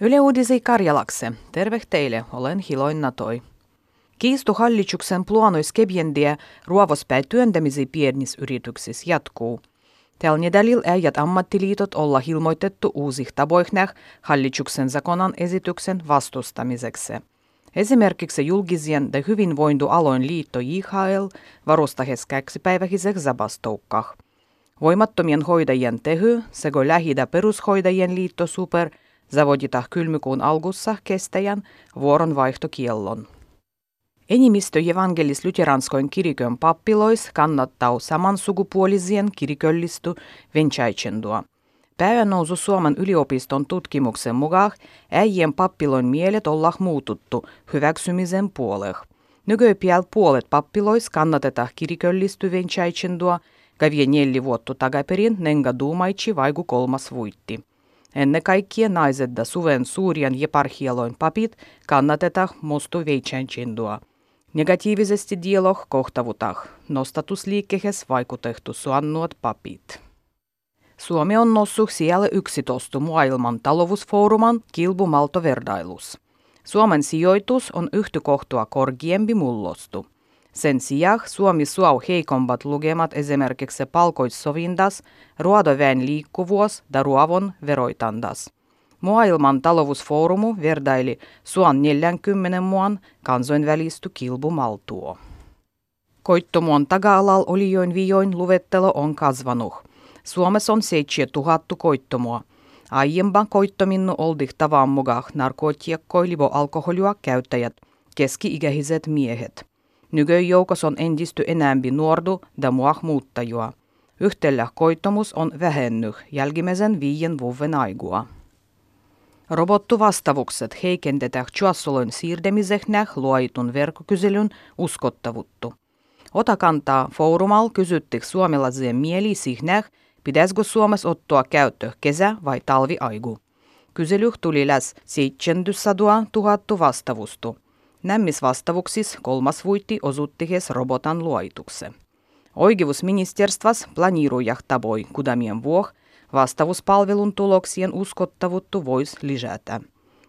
Yle Uudisi Karjalakse. Terve teille, olen Hiloin Natoi. Kiistu hallituksen plaanois kebiendiä ruovospäin työntämisi pienisyrityksissä jatkuu. Tällä nedalil äijät ammattiliitot olla ilmoitettu uusih tavoihnäh hallituksen zakonan esityksen vastustamiseksi. Esimerkiksi julkisien ja hyvinvointialoin liitto JHL varustahes käksipäivähiseksi zabastoukkah. Voimattomien hoidajien tehy sekä lähidä perushoidajien liitto Super – zavodita kylmykuun alkussa kestäjän vuoronvaihtokiellon. Enimistö evankelis-luteranskoin kirikön pappilois kannattaa samansukupuolisien kiriköllistu venchaitsendua. Päivänousu Suomen yliopiston tutkimuksen mukaan äijien pappiloin mielet olla muututtu hyväksymisen puolelle. Nykypiel puolet pappilois kannatetaan kiriköllisty venchaitsendua, kävi neljä vuotta takaperin nenga duumaitsi kolmas vuitti. Ennen kaikkea naiset da suven suurien jeparhialoin papit kannatetaan mustu veitsenchindua. Negatiivisesti dialog kohtavutah. Nostatusliikkehes vaikutettu suannuot papit. Suomi on noussut siellä 11 maailman talousfooruman kilbumaltoverdailus. Suomen sijoitus on yhtykohtua korgiempi mullostu. Sen sijaan Suomi suau heikommat lukemat esimerkiksi palkoissovindas, ruodoväen liikkuvuus ja ruovon veroitandas. Maailman talousfoorumu verdaili suon 40 muan kansainvälisty kilbumaltuo. Koittomuon taka-alal olijoin vijoin luvettelo on kasvanut. Suomessa on 7000 koittomua. Aiempa koittominnu oldih tavan mukaan narkotiakkoilivo alkoholia käyttäjät, keski-ikäiset miehet. Nykyjoukos on entistä enemmän nuordu ja muah muuttajua. Yhtellä koittomus on vähennyt jälkimmäisen viien vuoden aikua. Robottuvastavukset heikendetään Chuassolon siirtämisehnä luoitun verkkokyselyn uskottavuutta. Ota kantaa foorumal kysyttik suomalaisien mieli sihnäh, pitäisikö Suomessa ottaa käyttö kesä- vai talviaigu. Kysely tuli läs 700 000 vastavustu. Nämmisvastavuksis kolmas vuitti osuttihes robotan luoitukse. Oikeusministerstvas planiirujah taboi kudamien vuoh, vastavuuspalvelun tuloksien uskottavuutta voisi lisätä.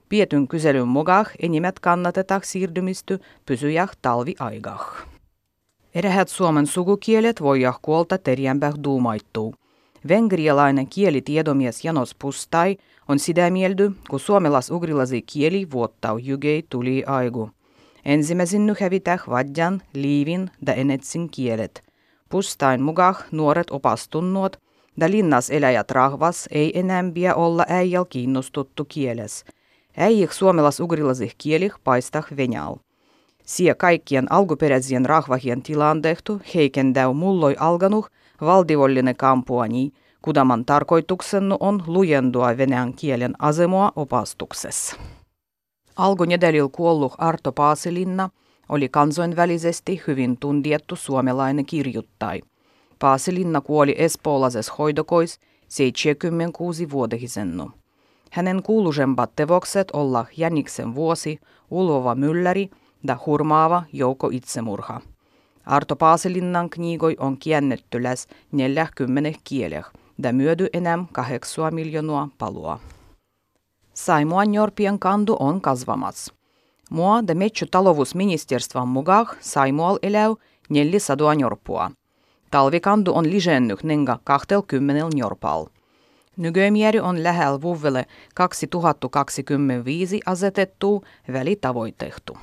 Pietyn kyselyn mukaan enimmät kannatetaan siirtymisty pysyjah talviaigah. Erähät suomen sukukielet voijah kuolta terjämpää duumaittuu. Vengrialainen kielitiedomies Janos Pustai on sitä mieldy, kun suomalais-ugrilasi kieli vuottau jygei tuli aigu. Ensimmäisin hävitäh vadjan, liivin ja enetsin kielet. Pustain mukaan nuoret opastunnuot ja linnas eläjät rahvas ei enämpiä olla äijäl kiinnostuttu kieles. Äijik suomelas ugrilasih kielih paistah venäl. Sie kaikkien alkuperäisien rahvahien tilaan tehty heikendäu mulloi alganuh valtiollinen kampuani, kudaman tarkoituksennu on lujendua venäjän kielen asemoa opastuksessa. Alkunedelil kuollut Arto Paasilinna oli kansainvälisesti hyvin tuntiettu suomalainen kirjuttai. Paasilinna kuoli espoolases hoidokois 76-vuotisennu. Hänen kuuluisempat tevokset olla Jäniksen vuosi, Ulvova mylläri ja hurmaava joukko itsemurha. Arto Paasilinnan kniigoi on kiennetty läs 40 kieleh, ja myödy enää 8 miljoonaa palua. Saimuan Jorpien kandu on kasvamas. Mua de metsu talousministerstvan mukaan Saimual eläy 400 jorpua. Talvikandu on lisennyt nenga 20 jorpal. Nykymieri on lähellä vuodelle 2025 asetettu välitavoitettu.